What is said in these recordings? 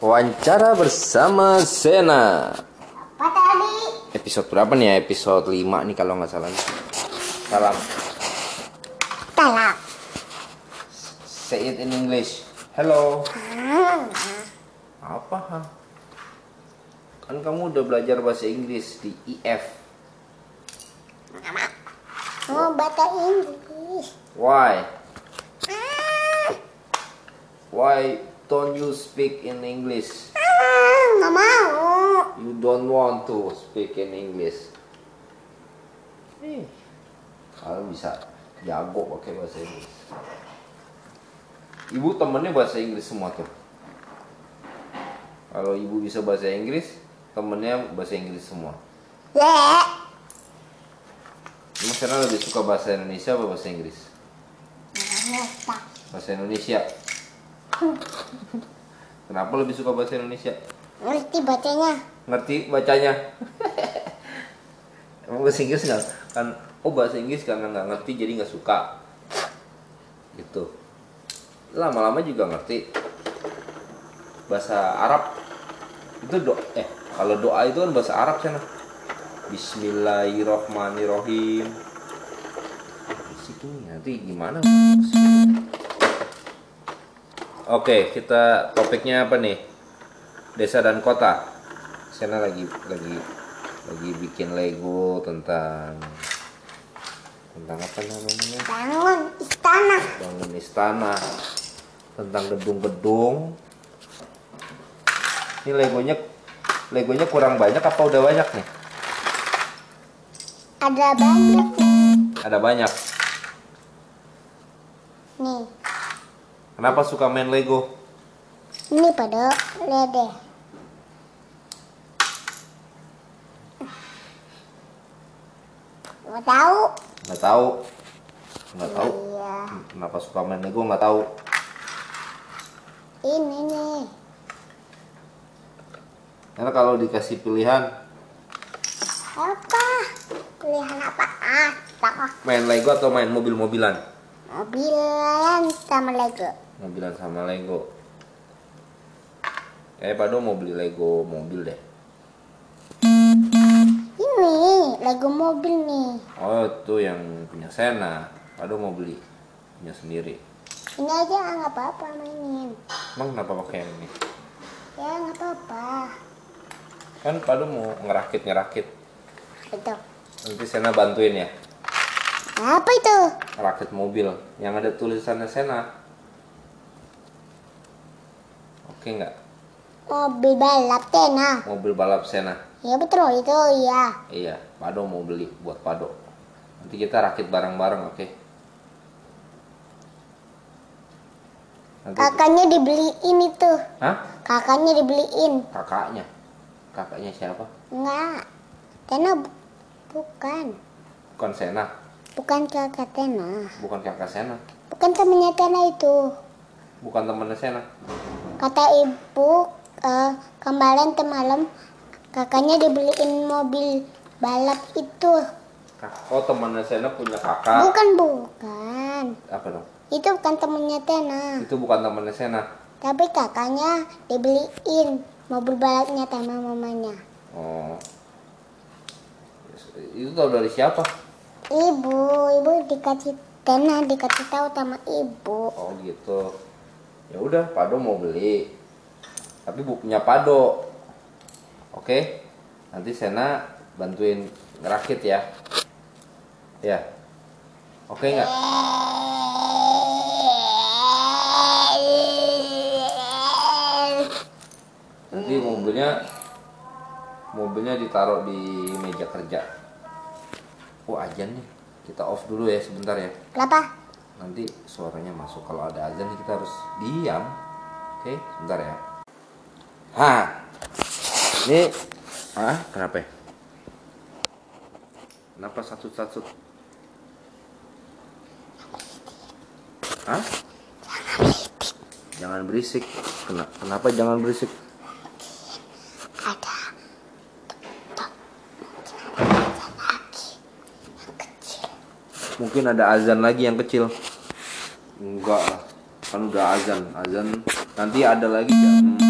Wawancara bersama Sena. Apa tadi? Episode berapa nih ya? Episode 5 nih kalau nggak salah. Salam. Salam. Say it in English. Hello. Apa? ha? Kan kamu udah belajar bahasa Inggris di E IF. Mau baca Inggris. Why? Why don't you speak in English? Ah, nggak mau. You don't want to speak in English. Ih, kalau bisa jago pakai bahasa Inggris. Ibu temennya bahasa Inggris semua tuh. Kalau ibu bisa bahasa Inggris, temennya bahasa Inggris semua. Le. Emang sekarang lebih suka bahasa Indonesia apa bahasa Inggris? Lupa. Bahasa Indonesia. Kenapa lebih suka bahasa Indonesia? Ngerti bacanya? ngerti bacanya? Emang bahasa Inggris nggak? Kan oh bahasa Inggris karena nggak ngerti jadi nggak suka. Gitu. Lama-lama juga ngerti. Bahasa Arab. Itu do eh kalau doa itu kan bahasa Arab sana. Bismillahirrohmanirrohim situ nanti gimana Oke, kita topiknya apa nih? Desa dan kota. Sena lagi lagi lagi bikin Lego tentang tentang apa namanya? Bangun istana. Bangun istana. Tentang gedung-gedung. Ini Legonya Legonya kurang banyak apa udah banyak nih? Ada banyak nih. Ada banyak. Nih. Kenapa suka main Lego? Ini pada deh. Nggak tahu. Nggak tahu. Nggak tahu. Iya. Kenapa suka main Lego nggak tahu. Ini nih. Karena kalau dikasih pilihan Apa? Pilihan apa? Ah, tak main Lego atau main mobil-mobilan? Mobilan sama Lego. Mobilan sama Lego. Eh, Pado mau beli Lego mobil deh. Ini Lego mobil nih. Oh, itu yang punya Sena. Pado mau beli punya sendiri. Ini aja nggak apa-apa mainin. Emang kenapa pakai yang ini? Ya nggak apa-apa. Kan Pado mau ngerakit-ngerakit. Itu. Nanti Sena bantuin ya. Apa itu? Ngerakit mobil yang ada tulisannya Sena. Oke nggak? Mobil balap Tena. Mobil balap Sena. Ya betul itu ya. Iya, Pado mau beli buat Pado. Nanti kita rakit bareng-bareng, oke? Nanti Kakaknya dibeliin itu. Hah? Kakaknya dibeliin. Kakaknya. Kakaknya siapa? Enggak. Tena bu- bukan. Bukan Sena, Bukan kakak Tena. bukan kakak Sena, Bukan temennya Tena itu. bukan temennya Sena. Kata ibu eh, kemarin temalam kakaknya dibeliin mobil balap itu. Oh, temennya Sena punya kakak. Bukan bukan. Apa dong? Itu bukan temennya Tena. Itu bukan temennya Sena. Tapi kakaknya dibeliin mobil balapnya sama mamanya. Oh. Itu tahu dari siapa? Ibu, ibu dikasih Tena dikasih tahu sama ibu. Oh, gitu. Ya udah, Pado mau beli. Tapi bu punya Pado. Oke. Nanti Sena bantuin ngerakit ya. Ya. Oke nggak? Nanti mobilnya mobilnya ditaruh di meja kerja. Oh ajan nih. Kita off dulu ya sebentar ya. Kenapa? Nanti suaranya masuk. Kalau ada azan kita harus diam. Oke, sebentar ya. Hah. Ini ah kenapa? ya? Kenapa satu-satu? Hah? Jangan berisik. Kena- Kenapa jangan berisik? Ada Mungkin ada azan lagi yang kecil. Enggak lah. Kan udah azan. Azan nanti ada lagi jam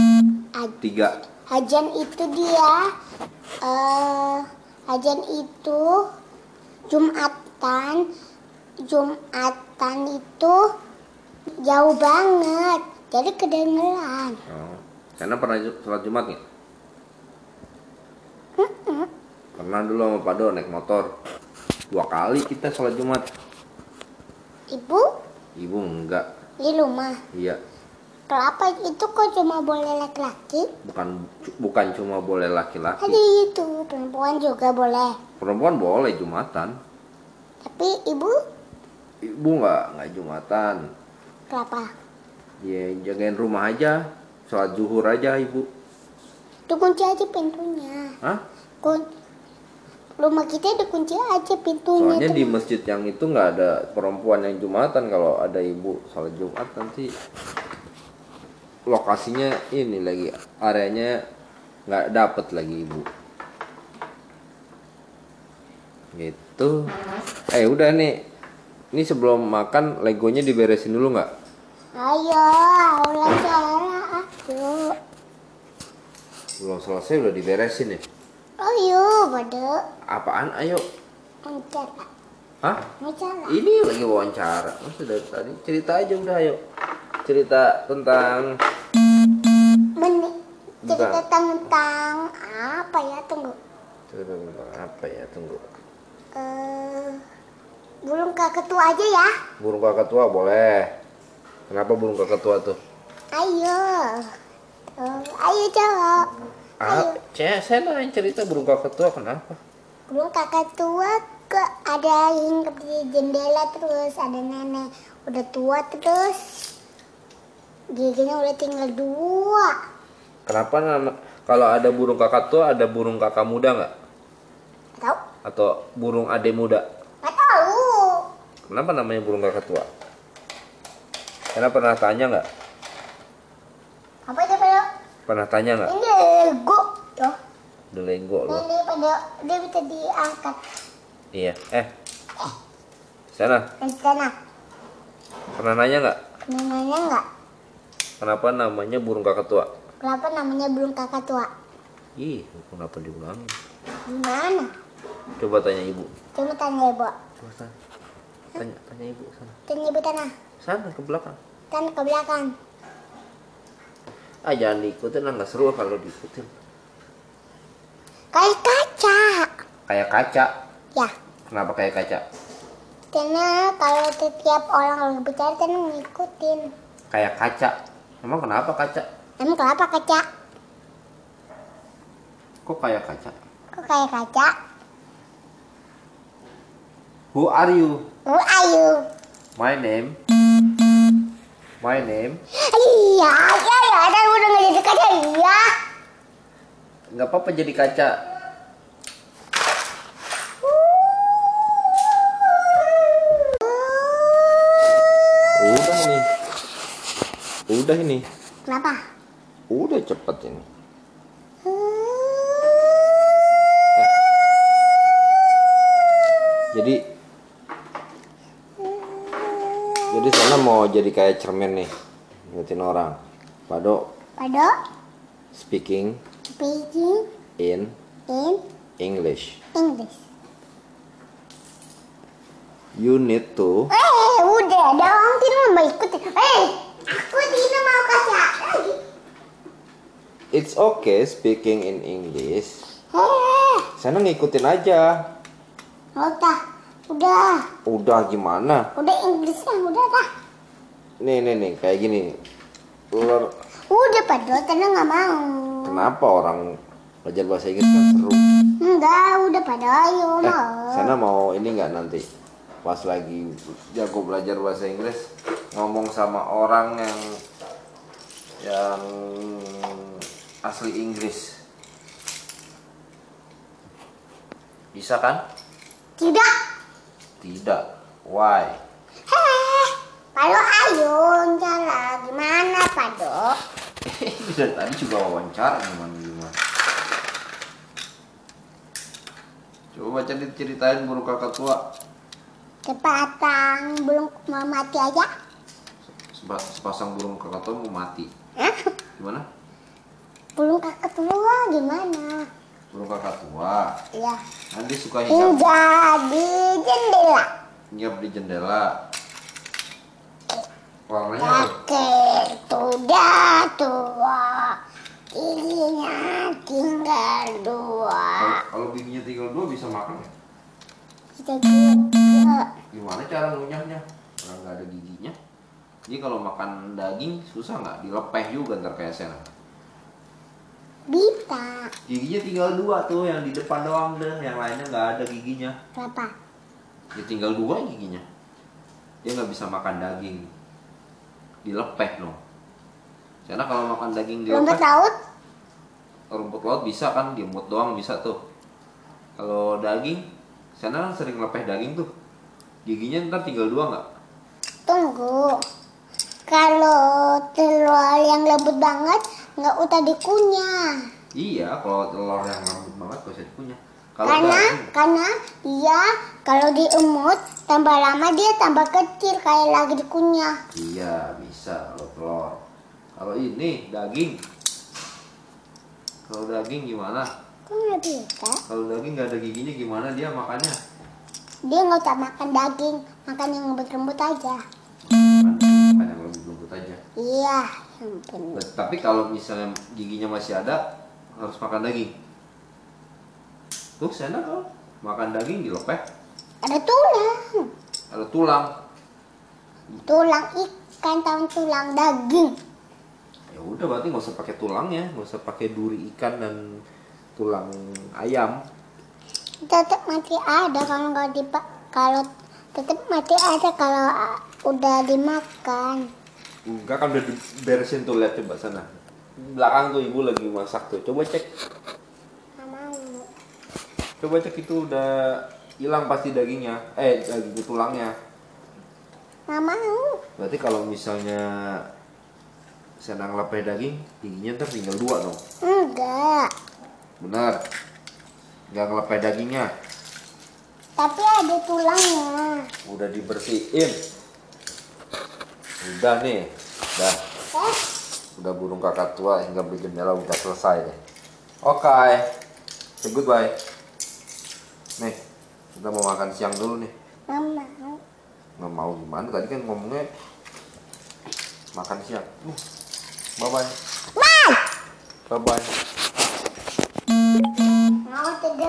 Tiga. Hajan itu dia eh Hajan itu Jumatan Jumatan itu jauh banget jadi kedengeran Oh. Karena pernah sholat Jumat nggak? Pernah dulu sama Pak Do naik motor. Dua kali kita sholat Jumat. ibu Ibu enggak. di rumah Iya. kenapa itu kok cuma boleh laki-laki Bukan bukan cuma boleh laki-laki. tadi itu perempuan juga boleh Perempuan boleh Jumatan. tapi ibu Ibu nggak nggak Jumatan. kenapa Ya jagain rumah aja. Sholat zuhur aja ibu. dikunci aja pintunya Hah? Kun rumah kita dikunci aja pintunya Soalnya tuh. di masjid yang itu nggak ada perempuan yang jumatan kalau ada ibu sholat jumat nanti lokasinya ini lagi areanya nggak dapet lagi ibu. Gitu. Eh udah nih. Ini sebelum makan legonya diberesin dulu nggak? Ayo, cara ayo. Belum selesai udah diberesin ya. Ayo, pada Apaan? Ayo. mencara, Hah? mencara. Ini lagi wawancara. Masa dari tadi cerita aja udah ayo. Cerita tentang Meni cerita Bentar. tentang apa ya? Tunggu. cerita tentang apa ya? Tunggu. Eh, burung kakak tua aja ya. Burung kakak tua boleh. Kenapa burung kakak tua tuh? Ayo. Eh, ayo cowok. Ah, saya saya nanya cerita burung kakak tua kenapa? Burung kakak tua ke ada yang di jendela terus ada nenek udah tua terus giginya udah tinggal dua. Kenapa nama kalau ada burung kakak tua ada burung kakak muda nggak? Tahu? Atau burung ade muda? Nggak tahu. Kenapa namanya burung kakak tua? Karena pernah tanya nggak? Apa itu? Pernah tanya nggak? Ini Lego. Tuh. Delego loh. Ini pada dia bisa diangkat. Iya. Eh. Sana. Dan sana. Pernah nanya nggak? Namanya nggak? Kenapa namanya burung kakak tua? Kenapa namanya burung kakak tua? Ih, kenapa diulangi? Gimana? Coba tanya ibu. Coba tanya ibu. Coba tanya. Tanya, tanya ibu sana. Tanya ibu tanah. Sana ke belakang. Tanah ke belakang. Ah jangan diikutin lah nggak seru kalau diikutin. Kayak kaca. Kayak kaca. Ya. Kenapa kayak kaca? Karena kalau setiap orang lagi bicara kan ngikutin. Kayak kaca. Emang kenapa kaca? Emang kenapa kaca? Kok kayak kaca? Kok kayak kaca? Who are you? Who are you? My name. My name. Iya, iya, iya. Ada udah nggak jadi kaca, iya. Nggak apa-apa jadi kaca. Udah nih. Udah ini. Kenapa? Udah cepet ini. Jadi Jadi sana mau jadi kayak cermin nih Ngeliatin orang Pado Pada speaking speaking in in English English. You need to Eh, udah dong, Tina mau ikut. Eh, aku Tina mau kaca. It's okay speaking in English Eh, Sana ngikutin aja udah, udah, Udah gimana? udah Inggrisnya udah dah. Nih nih nih kayak gini Ular Pada Tina nggak mau. Kenapa orang belajar bahasa Inggris kan seru Enggak, udah pada ayo Eh, mau. sana mau ini nggak nanti pas lagi jago belajar bahasa Inggris ngomong sama orang yang yang asli Inggris bisa kan? Tidak. Tidak. Why? Heh, Pado ayo, cara gimana Pado? Dari tadi juga wawancara gimana gimana. Coba baca diceritain burung kakak tua. Cepatang, belum mau mati aja. Sepa- Sepasang burung kakak tua mau mati. Hah? Gimana? gimana? burung kakak tua Ya. nanti suka hinggap Hingga di jendela. hinggap di jendela warnanya? Kakek sudah tua. Giginya tinggal dua. kalau, giginya tinggal dua bisa makan nggak? Kita juga. gimana cara ngunyahnya orang nggak ada giginya jadi kalau makan daging susah nggak dilepeh juga ntar kayak sena Bisa. giginya tinggal dua tuh yang di depan doang deh yang lainnya nggak ada giginya Berapa? ya tinggal dua giginya dia nggak bisa makan daging dilepeh no karena kalau makan daging Rumput dilepeh laut? rumput laut bisa kan dimut doang bisa tuh kalau daging sana sering lepeh daging tuh giginya ntar tinggal dua nggak Tunggu. Kalau telur yang lembut banget nggak usah dikunyah. iya kalau telur yang lembut banget gak usah dikunyah kalau Karena daging karena dia kalau diemut tambah lama dia tambah kecil kayak lagi dikunyah. iya bisa kalau telur. Kalau ini daging. Kalau daging gimana? Kok nggak bisa? kalau daging nggak ada giginya gimana dia makannya? Dia nggak usah makan daging, makan yang lembut-lembut aja. Makan- yang lembut-lembut aja. Iya, yang. But- tapi kalau misalnya giginya masih ada harus makan daging. Tuh sana kalau makan daging dilepeh Ada tulang, ada tulang tulang ikan, tahun tulang daging. ya udah berarti nggak usah pakai tulangnya nggak usah pakai duri ikan dan tulang ayam Tetap masih ada kalau nggak dipak kalau tetap masih ada kalau ah, udah dimakan. enggak kan udah diberesin tuh lihat coba sana belakang tuh ibu lagi masak tuh coba cek mau. coba cek itu udah hilang pasti dagingnya eh daging tulangnya Nggak mau. berarti kalau misalnya senang lepeh daging giginya ntar tinggal dua dong. Enggak. benar. Nggak ngelepeh dagingnya. Tapi ada tulangnya. udah dibersihin. Udah nih. Udah Eh, udah burung kakak tua hingga berjendela udah selesai deh oke. Say goodbye. Nih kita mau makan siang dulu nih. Mau. Nggak mau gimana tadi kan ngomongnya makan siang uh, bye bye Bye. bye bye tegang.